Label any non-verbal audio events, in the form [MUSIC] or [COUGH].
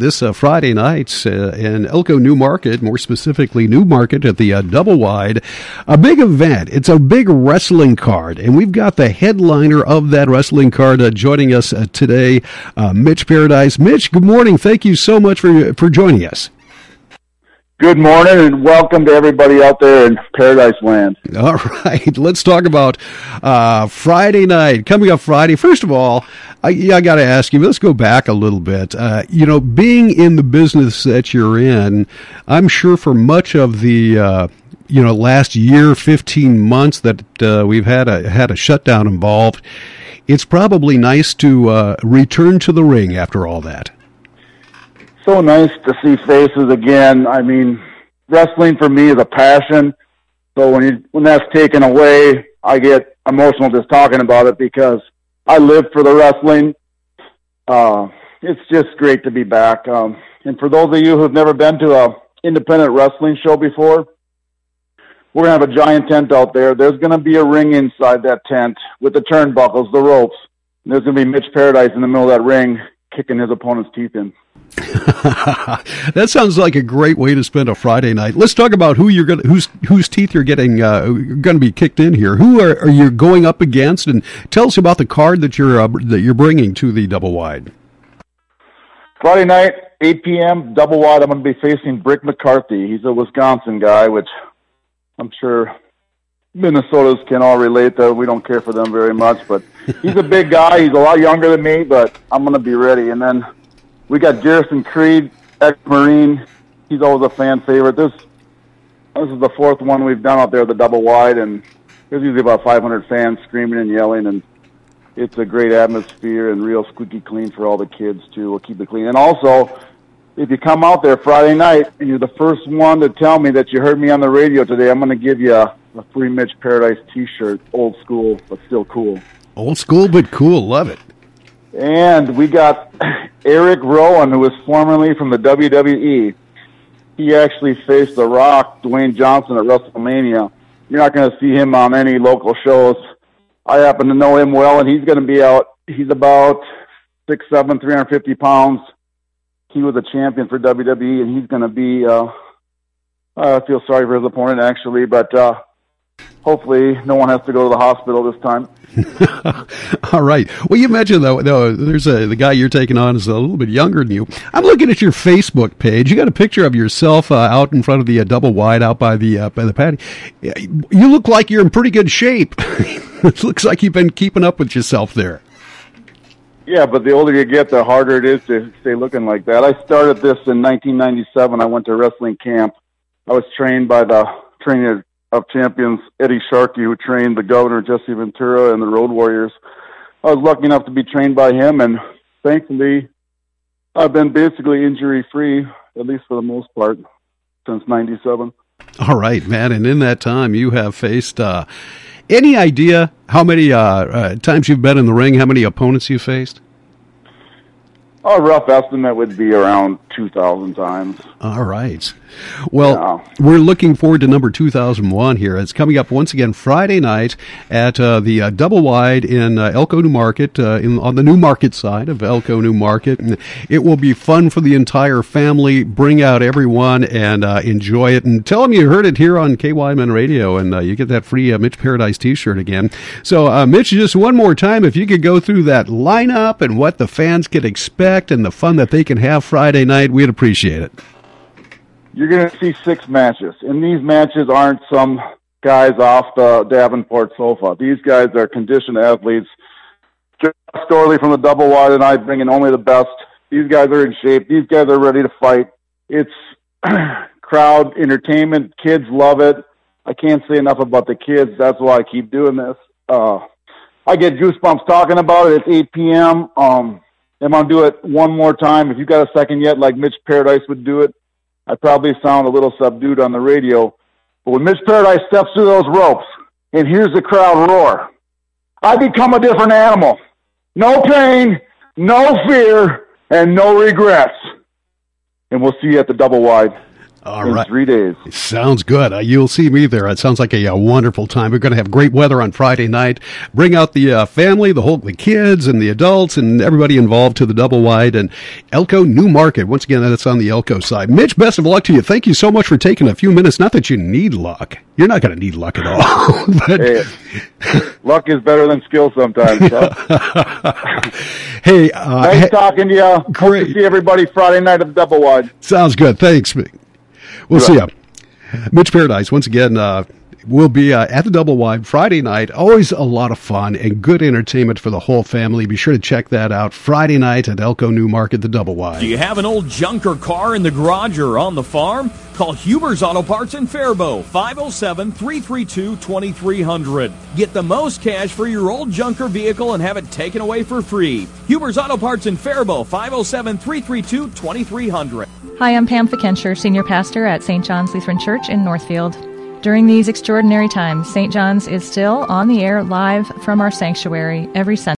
this uh, Friday night uh, in Elko New Market, more specifically New Market at the uh, Double Wide. A big event. It's a big wrestling card, and we've got the headliner of that wrestling card uh, joining us uh, today, Mitch Paradise. Mitch, good morning. Thank you so much for for joining us. Good morning and welcome to everybody out there in Paradise Land. All right, [LAUGHS] let's talk about uh, Friday night. Coming up Friday, first of all, I, I got to ask you, let's go back a little bit. Uh, you know, being in the business that you're in, I'm sure for much of the. Uh, you know, last year, 15 months that uh, we've had a had a shutdown involved, it's probably nice to uh, return to the ring after all that so nice to see faces again. I mean, wrestling for me is a passion. So when you, when that's taken away, I get emotional just talking about it because I live for the wrestling. Uh, it's just great to be back. Um, and for those of you who've never been to a independent wrestling show before, we're gonna have a giant tent out there. There's gonna be a ring inside that tent with the turnbuckles, the ropes. And there's gonna be Mitch Paradise in the middle of that ring, kicking his opponent's teeth in. [LAUGHS] that sounds like a great way to spend a Friday night. Let's talk about who you're going whose whose teeth you're getting uh, going to be kicked in here. Who are, are, you going up against? And tell us about the card that you're uh, that you're bringing to the double wide. Friday night, 8 p.m. double wide. I'm going to be facing Brick McCarthy. He's a Wisconsin guy, which I'm sure Minnesotans can all relate to. We don't care for them very much, but he's a big guy. He's a lot younger than me, but I'm going to be ready. And then we got Garrison Creed, ex-Marine. He's always a fan favorite. This this is the fourth one we've done out there, the double wide, and there's usually about 500 fans screaming and yelling, and it's a great atmosphere and real squeaky clean for all the kids too. We'll keep it clean. And also, if you come out there Friday night and you're the first one to tell me that you heard me on the radio today, I'm going to give you a, a free Mitch Paradise T-shirt, old school but still cool. Old school but cool, love it. And we got [COUGHS] Erick Rowan, who was formerly from the WWE. He actually faced The Rock, Dwayne Johnson at WrestleMania. You're not going to see him on any local shows. I happen to know him well, and he's going to be out. He's about six seven, three hundred fifty pounds. He was a champion for WWE, and he's going to be. Uh, I feel sorry for his opponent actually, but uh, hopefully no one has to go to the hospital this time. [LAUGHS] All right. Well, you mentioned though, though there's a the guy you're taking on is a little bit younger than you. I'm looking at your Facebook page. You got a picture of yourself uh, out in front of the uh, double wide out by the uh, by the patio. You look like you're in pretty good shape. [LAUGHS] it looks like you've been keeping up with yourself there. Yeah, but the older you get, the harder it is to stay looking like that. I started this in 1997. I went to wrestling camp. I was trained by the trainer of champions, Eddie Sharkey, who trained the governor, Jesse Ventura, and the Road Warriors. I was lucky enough to be trained by him, and thankfully, I've been basically injury free, at least for the most part, since 97. All right, man. And in that time, you have faced uh, any idea how many uh, uh, times you've been in the ring, how many opponents you've faced? A rough estimate would be around 2,000 times. All right. Well, yeah. we're looking forward to number 2001 here. It's coming up once again Friday night at uh, the uh, Double Wide in uh, Elko New Market, uh, in, on the New Market side of Elko New Market. And it will be fun for the entire family. Bring out everyone and uh, enjoy it. And tell them you heard it here on KYMN Radio, and uh, you get that free Mitch Paradise T-shirt again. So, Mitch, just one more time, if you could go through that lineup and what the fans can expect and the fun that they can have Friday night, we'd appreciate it you're going to see six matches. And these matches aren't some guys off the Davenport sofa. These guys are conditioned athletes. Josh Storley from the double wide and I bring in only the best. These guys are in shape. These guys are ready to fight. It's [CLEARS THROAT] crowd entertainment. Kids love it. I can't say enough about the kids. That's why I keep doing this. Uh, I get goosebumps talking about it. It's 8 p.m. Um, I'm going to do it one more time. If you got a second yet, like Mitch Paradise would do it, I probably sound a little subdued on the radio, but when Mitch Paradise steps through those ropes and hears the crowd roar, I become a different animal. No pain, no fear, and no regrets. And we'll see you at the double wide. All right. Three days. Sounds good. Uh, you'll see me there. It sounds like a, a wonderful time. We're going to have great weather on Friday night. Bring out the uh, family, the whole, the kids and the adults and everybody involved to the double wide and Elko New Market. Once again, that's on the Elko side. Mitch, best of luck to you. Thank you so much for taking a few minutes. Not that you need luck. You're not going to need luck at all. [LAUGHS] but, hey, luck is better than skill sometimes. [LAUGHS] hey, uh, nice talking to you. Great. Hope to see everybody Friday night at the double wide. Sounds good. Thanks. We'll see you. Mitch Paradise, once again, uh, will be uh, at the Double Wide Friday night. Always a lot of fun and good entertainment for the whole family. Be sure to check that out Friday night at Elko New Market, the Double Wide. Do you have an old junker car in the garage or on the farm? Call Huber's Auto Parts in Faribault, 507 332 2300. Get the most cash for your old junker vehicle and have it taken away for free. Huber's Auto Parts in Faribault, 507 332 2300. Hi, I'm Pam Fikencher, Senior Pastor at St. John's Lutheran Church in Northfield. During these extraordinary times, St. John's is still on the air live from our sanctuary every Sunday.